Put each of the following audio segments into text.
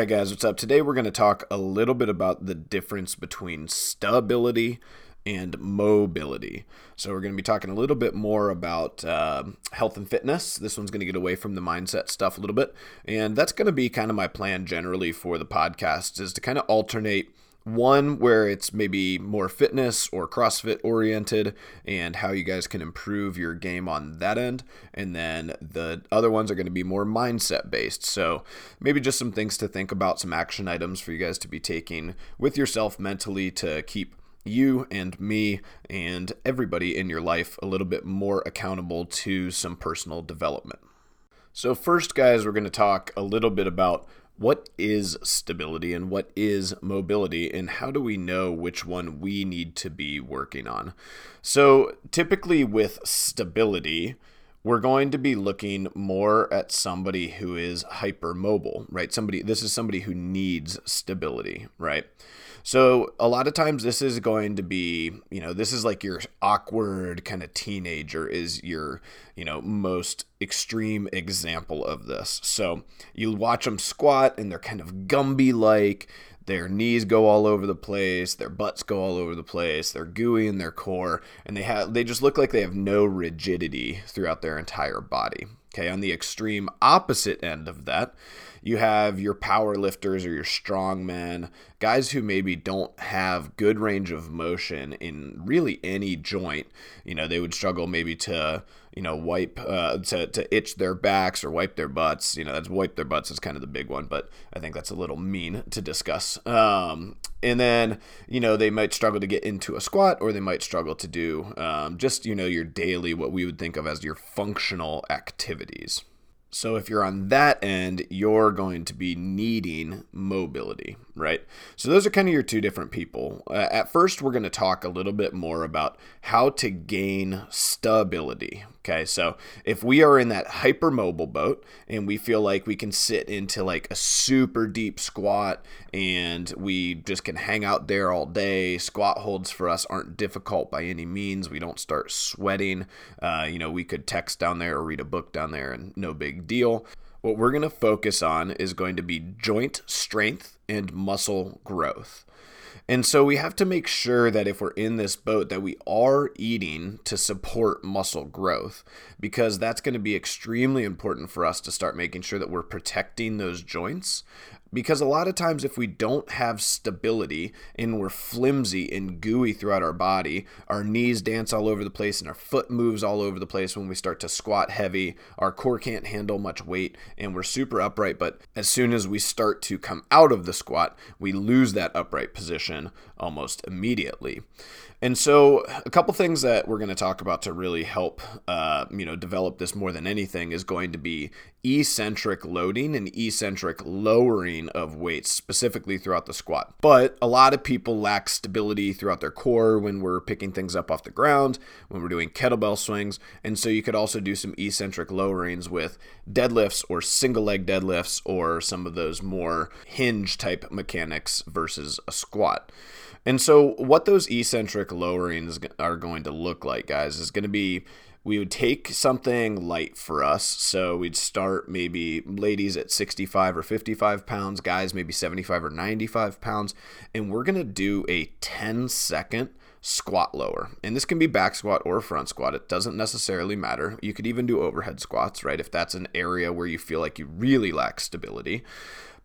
right, guys, what's up? Today we're going to talk a little bit about the difference between stability and mobility. So, we're going to be talking a little bit more about uh, health and fitness. This one's going to get away from the mindset stuff a little bit. And that's going to be kind of my plan generally for the podcast is to kind of alternate one where it's maybe more fitness or CrossFit oriented and how you guys can improve your game on that end. And then the other ones are going to be more mindset based. So maybe just some things to think about, some action items for you guys to be taking with yourself mentally to keep you and me and everybody in your life a little bit more accountable to some personal development. So, first, guys, we're going to talk a little bit about what is stability and what is mobility, and how do we know which one we need to be working on? So, typically with stability, we're going to be looking more at somebody who is hypermobile, right? Somebody this is somebody who needs stability, right? So a lot of times this is going to be, you know, this is like your awkward kind of teenager is your, you know, most extreme example of this. So you watch them squat and they're kind of Gumby like. Their knees go all over the place, their butts go all over the place, they're gooey in their core, and they have they just look like they have no rigidity throughout their entire body. Okay, on the extreme opposite end of that, you have your power lifters or your strong men, guys who maybe don't have good range of motion in really any joint. You know, they would struggle maybe to, you know, wipe, uh, to, to itch their backs or wipe their butts. You know, that's wipe their butts is kind of the big one, but I think that's a little mean to discuss. Um, and then, you know, they might struggle to get into a squat or they might struggle to do um, just, you know, your daily, what we would think of as your functional activities. So if you're on that end, you're going to be needing mobility, right? So those are kind of your two different people. Uh, at first, we're going to talk a little bit more about how to gain stability. Okay, so if we are in that hypermobile boat and we feel like we can sit into like a super deep squat and we just can hang out there all day, squat holds for us aren't difficult by any means. We don't start sweating. Uh, you know, we could text down there or read a book down there and no big deal. What we're going to focus on is going to be joint strength and muscle growth. And so we have to make sure that if we're in this boat that we are eating to support muscle growth because that's going to be extremely important for us to start making sure that we're protecting those joints because a lot of times, if we don't have stability and we're flimsy and gooey throughout our body, our knees dance all over the place and our foot moves all over the place when we start to squat heavy. Our core can't handle much weight and we're super upright. But as soon as we start to come out of the squat, we lose that upright position almost immediately. And so, a couple things that we're going to talk about to really help, uh, you know, develop this more than anything is going to be eccentric loading and eccentric lowering of weights, specifically throughout the squat. But a lot of people lack stability throughout their core when we're picking things up off the ground, when we're doing kettlebell swings, and so you could also do some eccentric lowerings with deadlifts or single leg deadlifts or some of those more hinge type mechanics versus a squat. And so, what those eccentric lowerings are going to look like, guys, is going to be we would take something light for us. So we'd start maybe ladies at 65 or 55 pounds, guys maybe 75 or 95 pounds, and we're going to do a 10 second squat lower. And this can be back squat or front squat. It doesn't necessarily matter. You could even do overhead squats, right? If that's an area where you feel like you really lack stability.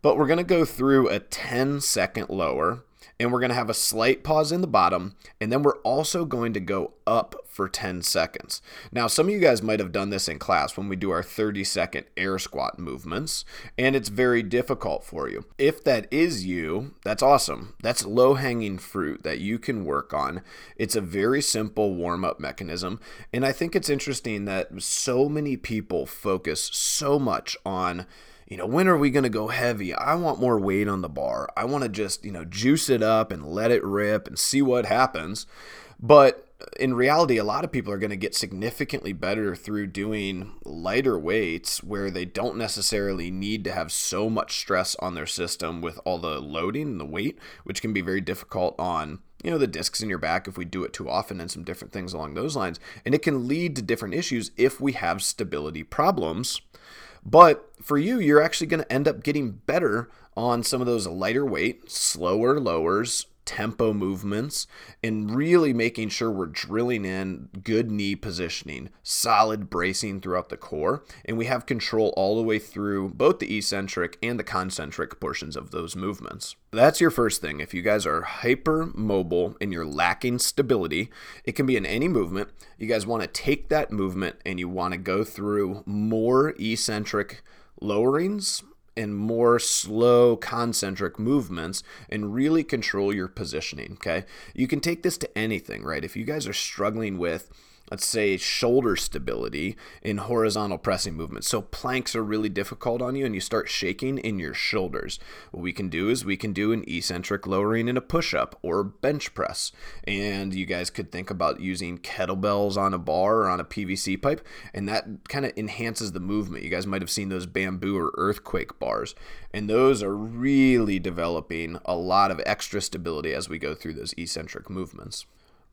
But we're going to go through a 10 second lower and we're going to have a slight pause in the bottom, and then we're also going to go up for 10 seconds. Now, some of you guys might have done this in class when we do our 30 second air squat movements, and it's very difficult for you. If that is you, that's awesome. That's low hanging fruit that you can work on. It's a very simple warm up mechanism, and I think it's interesting that so many people focus so much on you know, when are we going to go heavy? I want more weight on the bar. I want to just, you know, juice it up and let it rip and see what happens. But in reality, a lot of people are going to get significantly better through doing lighter weights where they don't necessarily need to have so much stress on their system with all the loading and the weight, which can be very difficult on you know the discs in your back if we do it too often and some different things along those lines and it can lead to different issues if we have stability problems But for you, you're actually going to end up getting better on some of those lighter weight, slower lowers, tempo movements and really making sure we're drilling in good knee positioning, solid bracing throughout the core, and we have control all the way through both the eccentric and the concentric portions of those movements. That's your first thing. If you guys are hyper mobile and you're lacking stability, it can be in any movement. You guys want to take that movement and you want to go through more eccentric lowerings and more slow concentric movements and really control your positioning. Okay. You can take this to anything, right? If you guys are struggling with let's say shoulder stability in horizontal pressing movements. So planks are really difficult on you and you start shaking in your shoulders. What we can do is we can do an eccentric lowering in a push up or bench press. And you guys could think about using kettlebells on a bar or on a PVC pipe and that kind of enhances the movement. You guys might have seen those bamboo or earthquake bars and those are really developing a lot of extra stability as we go through those eccentric movements.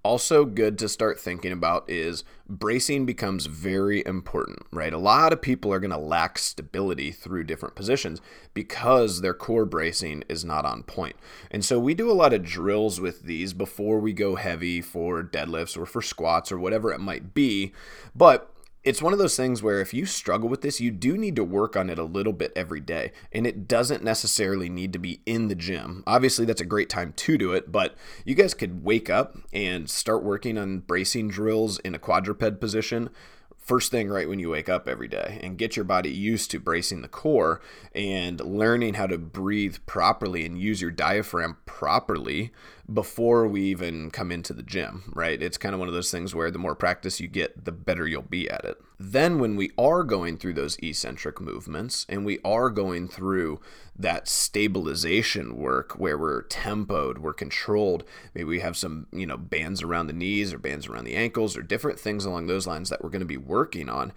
Also, good to start thinking about is bracing becomes very important, right? A lot of people are going to lack stability through different positions because their core bracing is not on point. And so, we do a lot of drills with these before we go heavy for deadlifts or for squats or whatever it might be. But it's one of those things where if you struggle with this, you do need to work on it a little bit every day. And it doesn't necessarily need to be in the gym. Obviously, that's a great time to do it, but you guys could wake up and start working on bracing drills in a quadruped position first thing right when you wake up every day and get your body used to bracing the core and learning how to breathe properly and use your diaphragm properly before we even come into the gym, right? It's kind of one of those things where the more practice you get, the better you'll be at it. Then, when we are going through those eccentric movements and we are going through that stabilization work where we're tempoed, we're controlled, maybe we have some, you know, bands around the knees or bands around the ankles or different things along those lines that we're going to be working on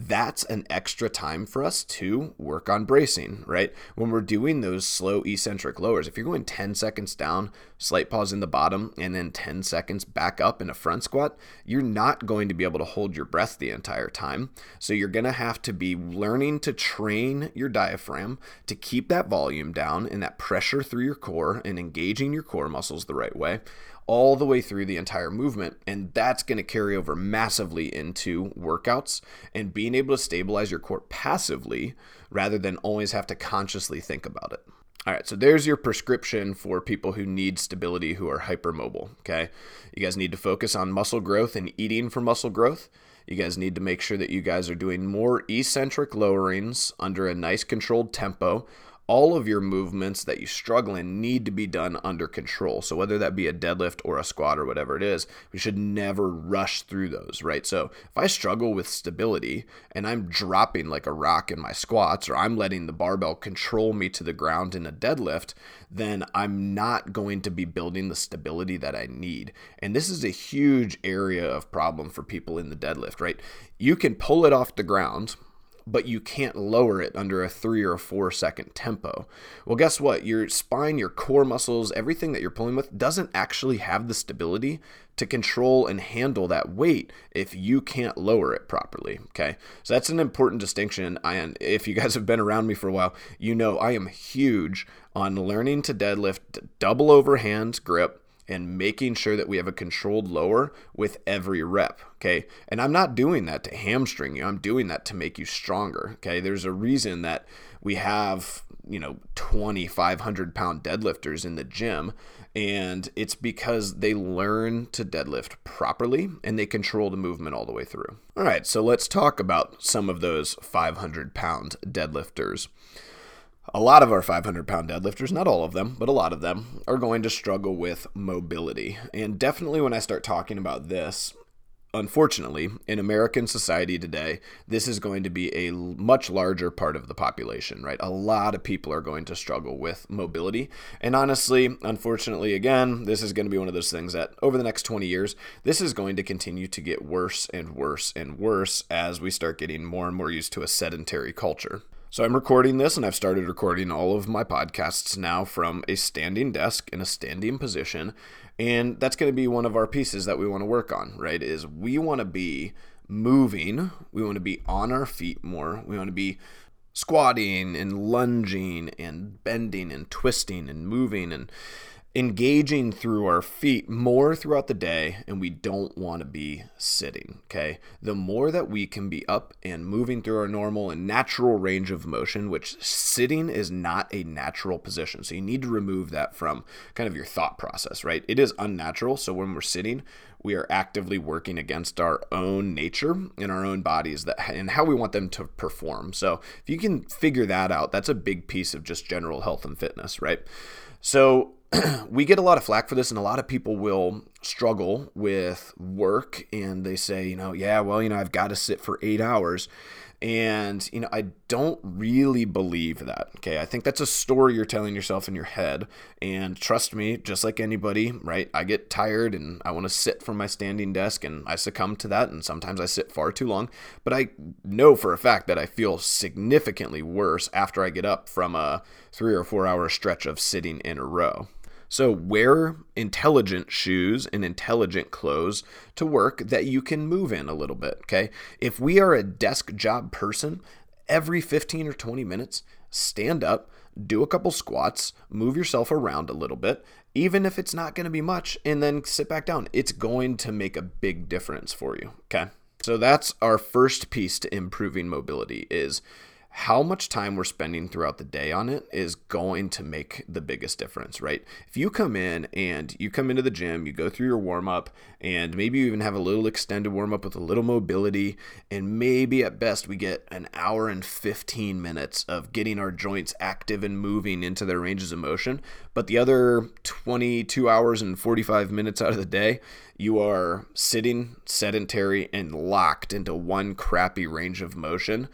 that's an extra time for us to work on bracing, right? When we're doing those slow eccentric lowers, if you're going 10 seconds down, slight pause in the bottom, and then 10 seconds back up in a front squat, you're not going to be able to hold your breath the entire time. So you're going to have to be learning to train your diaphragm to keep that volume down and that pressure through your core and engaging your core muscles the right way all the way through the entire movement. And that's going to carry over massively into workouts and being able to stabilize your core passively rather than always have to consciously think about it. All right, so there's your prescription for people who need stability who are hypermobile. Okay. You guys need to focus on muscle growth and eating for muscle growth. You guys need to make sure that you guys are doing more eccentric lowerings under a nice controlled tempo all of your movements that you struggle in need to be done under control. So whether that be a deadlift or a squat or whatever it is, we should never rush through those, right? So if I struggle with stability and I'm dropping like a rock in my squats or I'm letting the barbell control me to the ground in a deadlift, then I'm not going to be building the stability that I need. And this is a huge area of problem for people in the deadlift, right? You can pull it off the ground but you can't lower it under a three or a four second tempo. Well, guess what? Your spine, your core muscles, everything that you're pulling with doesn't actually have the stability to control and handle that weight if you can't lower it properly. Okay. So that's an important distinction. And if you guys have been around me for a while, you know I am huge on learning to deadlift double overhand grip and making sure that we have a controlled lower with every rep. Okay. And I'm not doing that to hamstring you, I'm doing that to make you stronger. Okay. There's a reason that we have, you know, 2,500 pound deadlifters in the gym. And it's because they learn to deadlift properly and they control the movement all the way through. All right, so let's talk about some of those 500 pound deadlifters a lot of our 500 pound deadlifters, not all of them, but a lot of them, are going to struggle with mobility. And definitely when I start talking about this, unfortunately, in American society today, this is going to be a much larger part of the population, right? A lot of people are going to struggle with mobility. And honestly, unfortunately, again, this is going to be one of those things that over the next 20 years, this is going to continue to get worse and worse and worse as we start getting more and more used to a sedentary culture. So I'm recording this and I've started recording all of my podcasts now from a standing desk in a standing position. And that's going to be one of our pieces that we want to work on, right? Is we want to be moving, we want to be on our feet more, we want to be squatting and lunging and bending and twisting and moving and engaging through our feet more throughout the day and we don't want to be sitting okay? The more that we can be up and moving through our normal and natural range of motion which sitting is not a natural position so you need to remove that from kind of your thought process right? It is unnatural so when we're sitting we are actively working against our own nature and our own bodies that and how we want them to perform. So if you can figure that out that's a big piece of just general health and fitness right? So we get a lot of flack for this, and a lot of people will struggle with work and they say, you know, yeah, well, you know, I've got to sit for eight hours. And, you know, I don't really believe that. Okay. I think that's a story you're telling yourself in your head. And trust me, just like anybody, right? I get tired and I want to sit from my standing desk and I succumb to that. And sometimes I sit far too long. But I know for a fact that I feel significantly worse after I get up from a three or four hour stretch of sitting in a row. So wear intelligent shoes and intelligent clothes to work that you can move in a little bit, okay? If we are a desk job person, every 15 or 20 minutes, stand up, do a couple squats, move yourself around a little bit, even if it's not going to be much, and then sit back down. It's going to make a big difference for you, okay? So that's our first piece to improving mobility is how much time we're spending throughout the day on it is going to make the biggest difference, right? If you come in and you come into the gym, you go through your warm up, and maybe you even have a little extended warm up with a little mobility, and maybe at best we get an hour and 15 minutes of getting our joints active and moving into their ranges of motion, but the other 22 hours and 45 minutes out of the day, you are sitting sedentary and locked into one crappy range of motion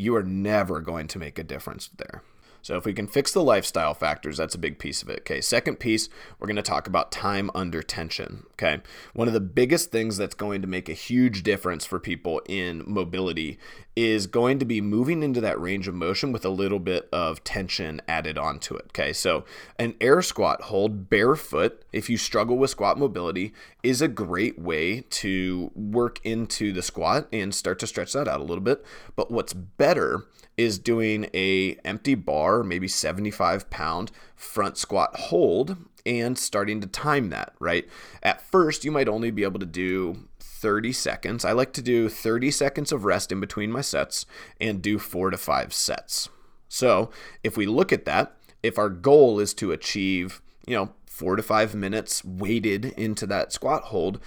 you are never going to make a difference there. So if we can fix the lifestyle factors, that's a big piece of it. Okay. Second piece, we're going to talk about time under tension. Okay. One of the biggest things that's going to make a huge difference for people in mobility is going to be moving into that range of motion with a little bit of tension added onto it. Okay. So an air squat hold barefoot, if you struggle with squat mobility, is a great way to work into the squat and start to stretch that out a little bit. But what's better is doing a empty bar, maybe 75 pound front squat hold and starting to time that, right? At first, you might only be able to do 30 seconds. I like to do 30 seconds of rest in between my sets and do four to five sets. So if we look at that, if our goal is to achieve, you know, four to five minutes weighted into that squat hold,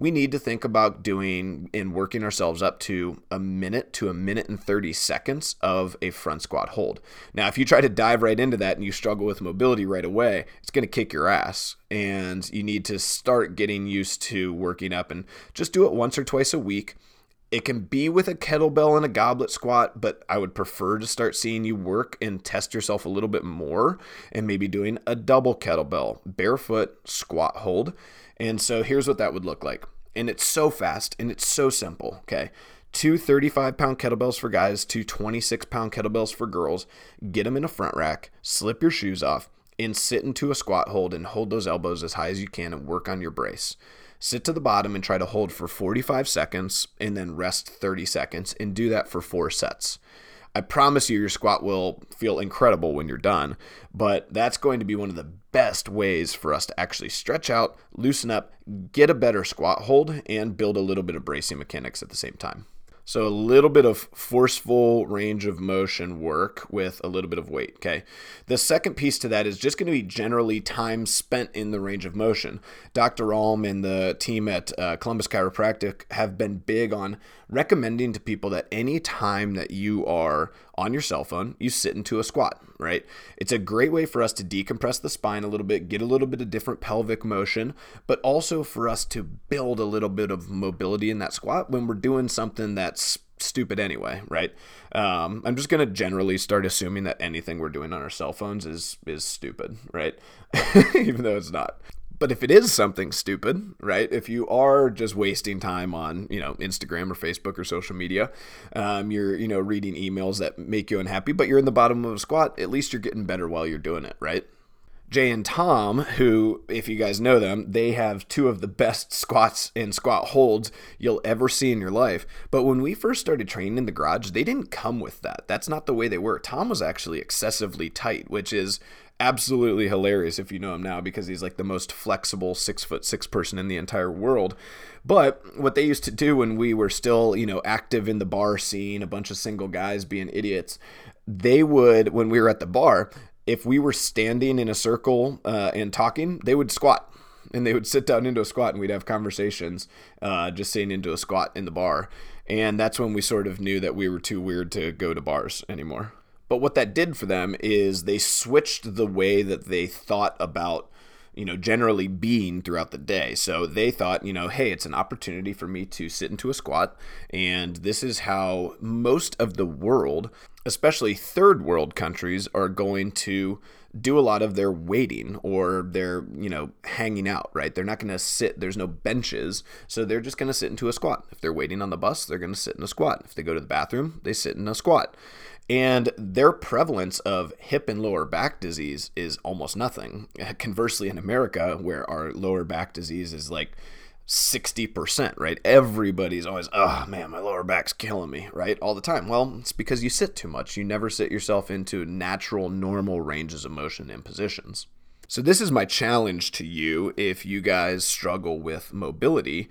we need to think about doing and working ourselves up to a minute to a minute and 30 seconds of a front squat hold. Now, if you try to dive right into that and you struggle with mobility right away, it's going to kick your ass. And you need to start getting used to working up and just do it once or twice a week. It can be with a kettlebell and a goblet squat, but I would prefer to start seeing you work and test yourself a little bit more and maybe doing a double kettlebell, barefoot squat hold and so here's what that would look like. And it's so fast and it's so simple. Okay. Two 35 pound kettlebells for guys, two 26 pound kettlebells for girls. Get them in a front rack, slip your shoes off, and sit into a squat hold and hold those elbows as high as you can and work on your brace. Sit to the bottom and try to hold for 45 seconds and then rest 30 seconds and do that for four sets. I promise you, your squat will feel incredible when you're done, but that's going to be one of the best ways for us to actually stretch out, loosen up, get a better squat hold, and build a little bit of bracing mechanics at the same time. So a little bit of forceful range of motion work with a little bit of weight. Okay. The second piece to that is just going to be generally time spent in the range of motion. Dr. Alm and the team at uh, Columbus Chiropractic have been big on recommending to people that any time that you are on your cell phone, you sit into a squat, right? It's a great way for us to decompress the spine a little bit, get a little bit of different pelvic motion, but also for us to build a little bit of mobility in that squat when we're doing something that's stupid anyway, right? Um, I'm just gonna generally start assuming that anything we're doing on our cell phones is is stupid, right? Even though it's not. But if it is something stupid, right? If you are just wasting time on, you know, Instagram or Facebook or social media, um, you're, you know, reading emails that make you unhappy, but you're in the bottom of a squat, at least you're getting better while you're doing it, right? Jay and Tom, who, if you guys know them, they have two of the best squats and squat holds you'll ever see in your life. But when we first started training in the garage, they didn't come with that. That's not the way they were. Tom was actually excessively tight, which is absolutely hilarious if you know him now because he's like the most flexible six foot six person in the entire world. But what they used to do when we were still, you know, active in the bar scene, a bunch of single guys being idiots, they would, when we were at the bar, if we were standing in a circle uh, and talking, they would squat and they would sit down into a squat and we'd have conversations uh, just sitting into a squat in the bar. And that's when we sort of knew that we were too weird to go to bars anymore. But what that did for them is they switched the way that they thought about you know, generally being throughout the day. So they thought, you know, hey, it's an opportunity for me to sit into a squat. And this is how most of the world, especially third world countries, are going to do a lot of their waiting or their, you know, hanging out, right? They're not going to sit, there's no benches. So they're just going to sit into a squat. If they're waiting on the bus, they're going to sit in a squat. If they go to the bathroom, they sit in a squat and their prevalence of hip and lower back disease is almost nothing. Conversely, in America, where our lower back disease is like 60%, right? Everybody's always, oh man, my lower back's killing me, right? All the time. Well, it's because you sit too much. You never sit yourself into natural, normal ranges of motion and positions. So this is my challenge to you if you guys struggle with mobility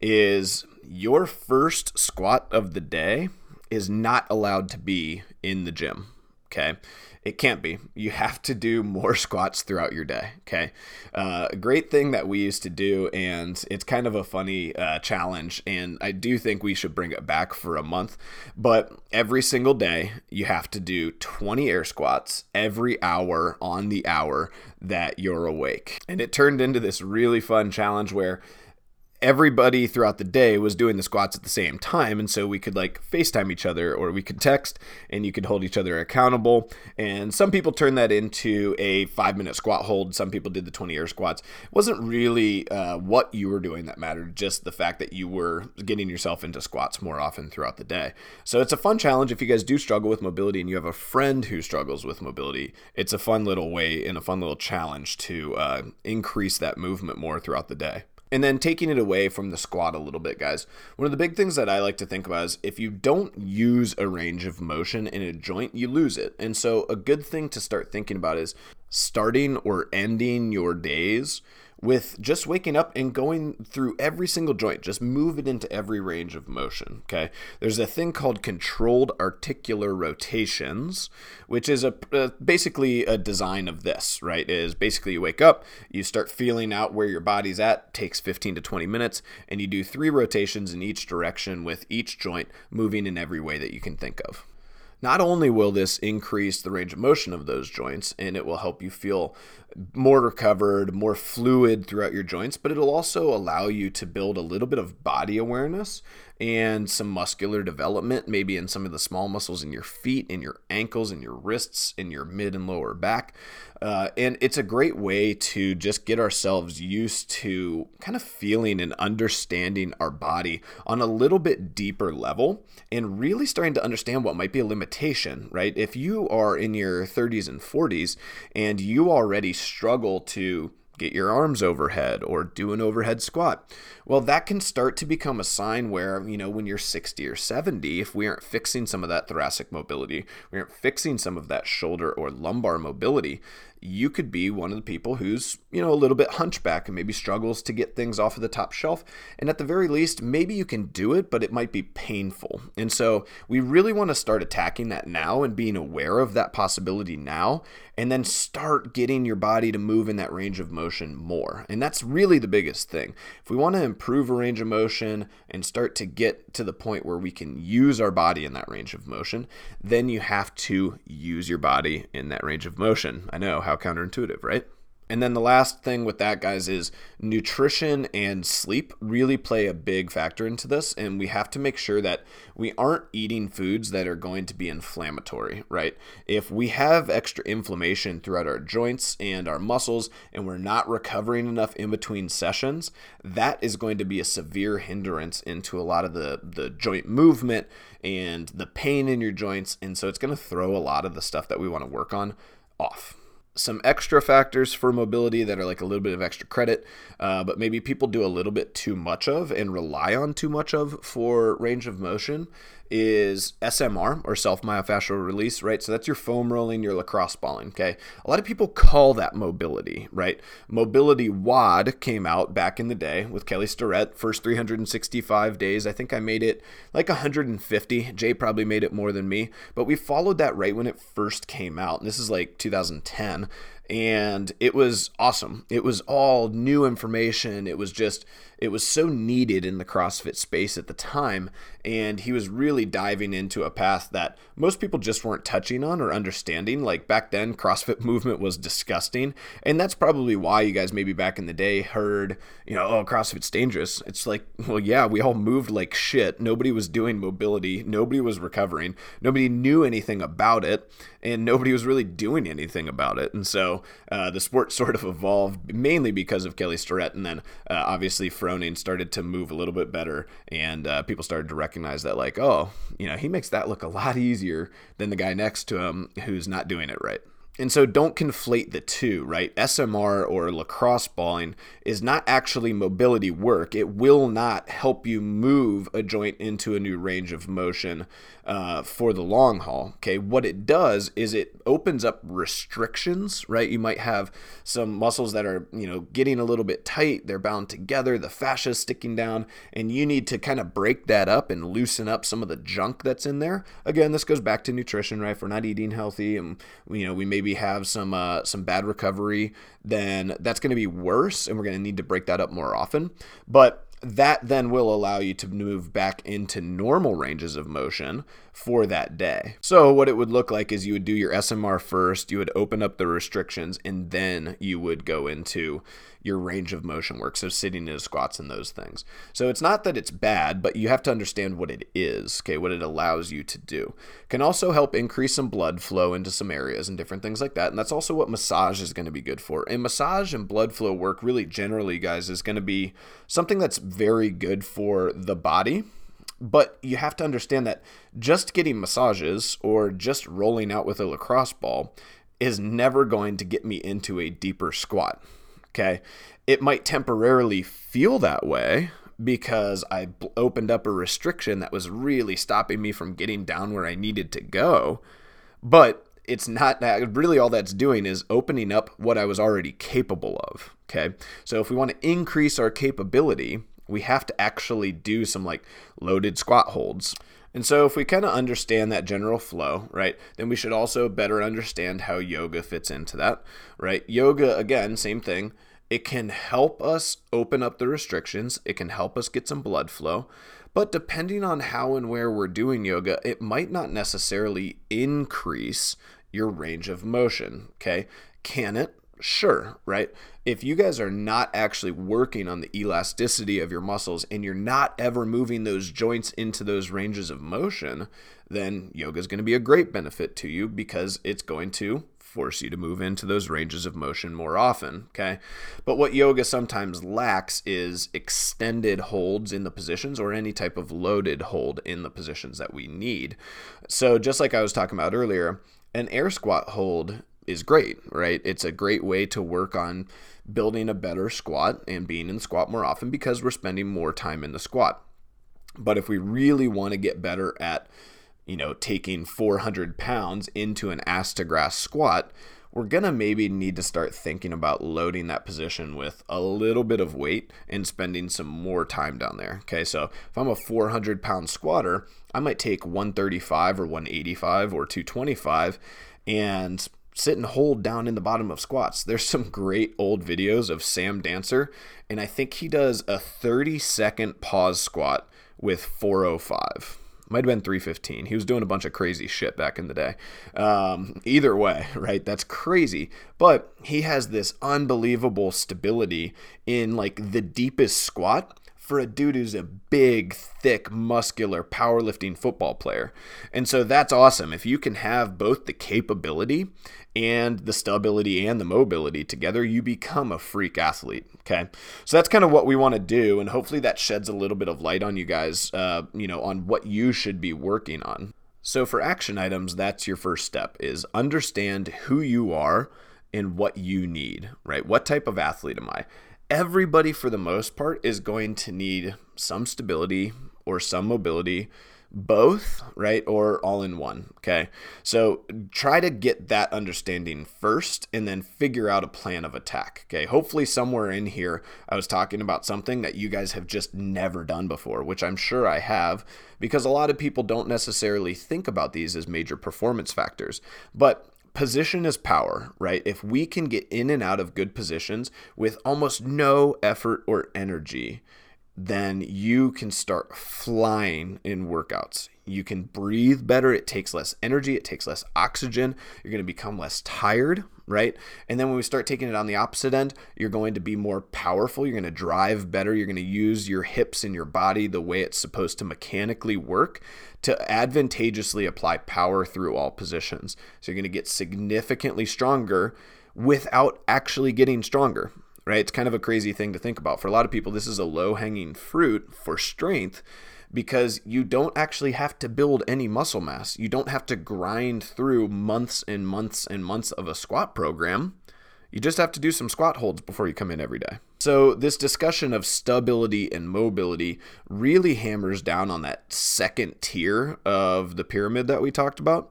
is your first squat of the day is not allowed to be in the gym. Okay. It can't be. You have to do more squats throughout your day. Okay. Uh, a great thing that we used to do, and it's kind of a funny uh, challenge, and I do think we should bring it back for a month. But every single day, you have to do 20 air squats every hour on the hour that you're awake. And it turned into this really fun challenge where everybody throughout the day was doing the squats at the same time and so we could like facetime each other or we could text and you could hold each other accountable. And some people turned that into a five minute squat hold. Some people did the 20 air squats. It wasn't really uh, what you were doing that mattered just the fact that you were getting yourself into squats more often throughout the day. So it's a fun challenge if you guys do struggle with mobility and you have a friend who struggles with mobility. It's a fun little way and a fun little challenge to uh, increase that movement more throughout the day and then taking it away from the squat a little bit, guys. One of the big things that I like to think about is if you don't use a range of motion in a joint, you lose it. And so, a good thing to start thinking about is starting or ending your days with just waking up and going through every single joint, just move it into every range of motion. Okay. There's a thing called controlled articular rotations, which is a, a basically a design of this, right? Is basically you wake up, you start feeling out where your body's at, takes 15 to 20 minutes, and you do three rotations in each direction with each joint moving in every way that you can think of. Not only will this increase the range of motion of those joints and it will help you feel more recovered, more fluid throughout your joints, but it'll also allow you to build a little bit of body awareness and some muscular development, maybe in some of the small muscles in your feet, in your ankles, in your wrists, in your mid and lower back. Uh, and it's a great way to just get ourselves used to kind of feeling and understanding our body on a little bit deeper level and really starting to understand what might be a limitation, right? If you are in your 30s and 40s and you already struggle to get your arms overhead or do an overhead squat. Well, that can start to become a sign where, you know, when you're 60 or 70, if we aren't fixing some of that thoracic mobility, we aren't fixing some of that shoulder or lumbar mobility, you could be one of the people who's, you know, a little bit hunchback and maybe struggles to get things off of the top shelf. And at the very least, maybe you can do it, but it might be painful. And so we really want to start attacking that now and being aware of that possibility now, and then start getting your body to move in that range of motion more. And that's really the biggest thing. If we want to improve a range of motion and start to get to the point where we can use our body in that range of motion, then you have to use your body in that range of motion. I know how counterintuitive, right? And then the last thing with that, guys, is nutrition and sleep really play a big factor into this. And we have to make sure that we aren't eating foods that are going to be inflammatory, right? If we have extra inflammation throughout our joints and our muscles, and we're not recovering enough in between sessions, that is going to be a severe hindrance into a lot of the, the joint movement and the pain in your joints. And so it's going to throw a lot of the stuff that we want to work on off. Some extra factors for mobility that are like a little bit of extra credit, uh, but maybe people do a little bit too much of and rely on too much of for range of motion is SMR or self myofascial release, right? So that's your foam rolling, your lacrosse balling, okay? A lot of people call that mobility, right? Mobility WOD came out back in the day with Kelly Starrett, first 365 days. I think I made it like 150. Jay probably made it more than me, but we followed that right when it first came out. And this is like 2010 and it was awesome. It was all new information. It was just it was so needed in the CrossFit space at the time. And he was really diving into a path that most people just weren't touching on or understanding. Like back then, CrossFit movement was disgusting. And that's probably why you guys maybe back in the day heard, you know, oh, CrossFit's dangerous. It's like, well, yeah, we all moved like shit. Nobody was doing mobility. Nobody was recovering. Nobody knew anything about it. And nobody was really doing anything about it. And so uh, the sport sort of evolved mainly because of Kelly Starrett and then uh, obviously Froning started to move a little bit better, and uh, people started to recognize that, like, oh, you know, he makes that look a lot easier than the guy next to him who's not doing it right. And so don't conflate the two, right? SMR or lacrosse balling is not actually mobility work. It will not help you move a joint into a new range of motion uh, for the long haul. Okay, what it does is it opens up restrictions, right? You might have some muscles that are, you know, getting a little bit tight, they're bound together, the fascia is sticking down, and you need to kind of break that up and loosen up some of the junk that's in there. Again, this goes back to nutrition, right? If we're not eating healthy and, you know, we maybe have some, uh, some bad recovery, then that's going to be worse, and we're going to need to break that up more often. But that then will allow you to move back into normal ranges of motion for that day. So, what it would look like is you would do your SMR first, you would open up the restrictions, and then you would go into your range of motion work. So, sitting in squats and those things. So, it's not that it's bad, but you have to understand what it is, okay, what it allows you to do. Can also help increase some blood flow into some areas and different things like that. And that's also what massage is going to be good for. And massage and blood flow work, really generally, guys, is going to be something that's very good for the body but you have to understand that just getting massages or just rolling out with a lacrosse ball is never going to get me into a deeper squat. Okay. It might temporarily feel that way because I opened up a restriction that was really stopping me from getting down where I needed to go. But it's not that really all that's doing is opening up what I was already capable of. Okay. So if we want to increase our capability, we have to actually do some like loaded squat holds. And so, if we kind of understand that general flow, right, then we should also better understand how yoga fits into that, right? Yoga, again, same thing. It can help us open up the restrictions, it can help us get some blood flow. But depending on how and where we're doing yoga, it might not necessarily increase your range of motion. Okay. Can it? Sure, right? If you guys are not actually working on the elasticity of your muscles and you're not ever moving those joints into those ranges of motion, then yoga is going to be a great benefit to you because it's going to force you to move into those ranges of motion more often. Okay. But what yoga sometimes lacks is extended holds in the positions or any type of loaded hold in the positions that we need. So, just like I was talking about earlier, an air squat hold is great, right? It's a great way to work on building a better squat and being in squat more often because we're spending more time in the squat. But if we really want to get better at, you know, taking 400 pounds into an ass to grass squat, we're going to maybe need to start thinking about loading that position with a little bit of weight and spending some more time down there. Okay, so if I'm a 400 pound squatter, I might take 135 or 185 or 225 and sit and hold down in the bottom of squats. There's some great old videos of Sam Dancer, and I think he does a 30 second pause squat with 405. Might have been 315. He was doing a bunch of crazy shit back in the day. Um, either way, right? That's crazy. But he has this unbelievable stability in like the deepest squat for a dude who's a big, thick, muscular, powerlifting football player. And so that's awesome. If you can have both the capability and the stability and the mobility together, you become a freak athlete. Okay. So that's kind of what we want to do. And hopefully that sheds a little bit of light on you guys, uh, you know, on what you should be working on. So for action items, that's your first step is understand who you are and what you need, right? What type of athlete am I? Everybody, for the most part, is going to need some stability or some mobility both, right? Or all in one. Okay. So try to get that understanding first and then figure out a plan of attack. Okay. Hopefully, somewhere in here, I was talking about something that you guys have just never done before, which I'm sure I have, because a lot of people don't necessarily think about these as major performance factors. But position is power, right? If we can get in and out of good positions with almost no effort or energy, then you can start flying in workouts. You can breathe better. It takes less energy. It takes less oxygen. You're going to become less tired, right? And then when we start taking it on the opposite end, you're going to be more powerful. You're going to drive better. You're going to use your hips and your body the way it's supposed to mechanically work to advantageously apply power through all positions. So you're going to get significantly stronger without actually getting stronger right? It's kind of a crazy thing to think about. For a lot of people, this is a low hanging fruit for strength because you don't actually have to build any muscle mass. You don't have to grind through months and months and months of a squat program. You just have to do some squat holds before you come in every day. So, this discussion of stability and mobility really hammers down on that second tier of the pyramid that we talked about,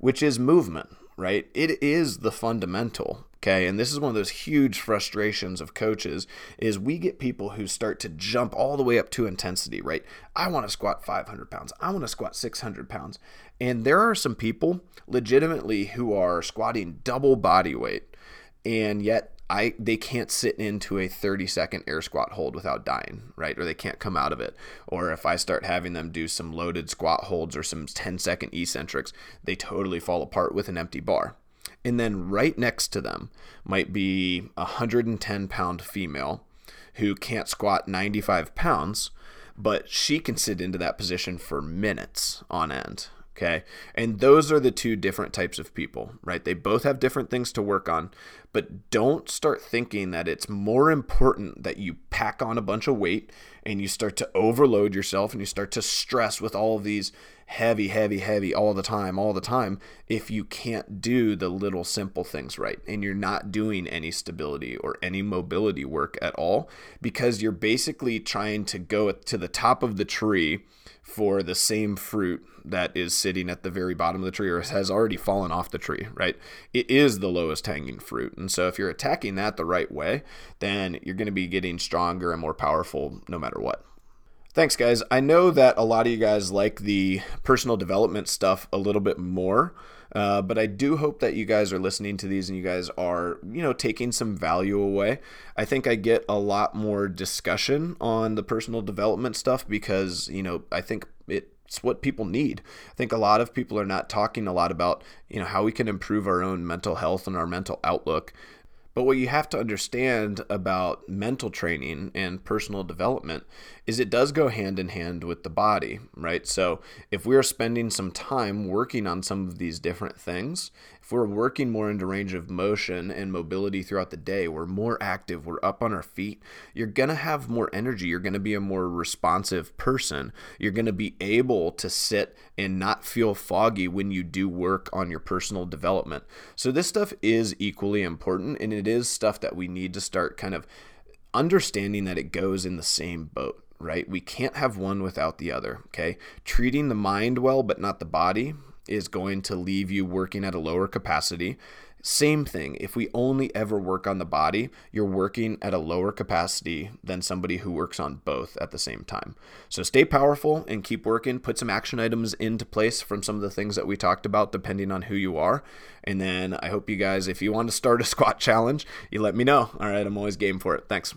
which is movement, right? It is the fundamental. Okay, and this is one of those huge frustrations of coaches is we get people who start to jump all the way up to intensity, right? I want to squat 500 pounds. I want to squat 600 pounds. And there are some people legitimately who are squatting double body weight and yet I they can't sit into a 30 second air squat hold without dying, right? Or they can't come out of it. Or if I start having them do some loaded squat holds or some 10 second eccentrics, they totally fall apart with an empty bar. And then right next to them might be a 110 pound female who can't squat 95 pounds, but she can sit into that position for minutes on end. Okay. And those are the two different types of people, right? They both have different things to work on, but don't start thinking that it's more important that you pack on a bunch of weight and you start to overload yourself and you start to stress with all of these heavy, heavy, heavy all the time, all the time, if you can't do the little simple things right and you're not doing any stability or any mobility work at all because you're basically trying to go to the top of the tree for the same fruit that is sitting at the very bottom of the tree or has already fallen off the tree, right? It is the lowest hanging fruit. And so if you're attacking that the right way, then you're going to be getting stronger and more powerful no matter what. Thanks, guys. I know that a lot of you guys like the personal development stuff a little bit more, uh, but I do hope that you guys are listening to these and you guys are, you know, taking some value away. I think I get a lot more discussion on the personal development stuff because, you know, I think it's what people need. I think a lot of people are not talking a lot about, you know, how we can improve our own mental health and our mental outlook. But what you have to understand about mental training and personal development is it does go hand in hand with the body, right? So if we're spending some time working on some of these different things, if we're working more into range of motion and mobility throughout the day, we're more active, we're up on our feet, you're going to have more energy. You're going to be a more responsive person. You're going to be able to sit and not feel foggy when you do work on your personal development. So, this stuff is equally important, and it is stuff that we need to start kind of understanding that it goes in the same boat right? We can't have one without the other, okay? Treating the mind well, but not the body, is going to leave you working at a lower capacity. Same thing. If we only ever work on the body, you're working at a lower capacity than somebody who works on both at the same time. So stay powerful and keep working. Put some action items into place from some of the things that we talked about, depending on who you are. And then I hope you guys, if you want to start a squat challenge, you let me know. All right, I'm always game for it. Thanks.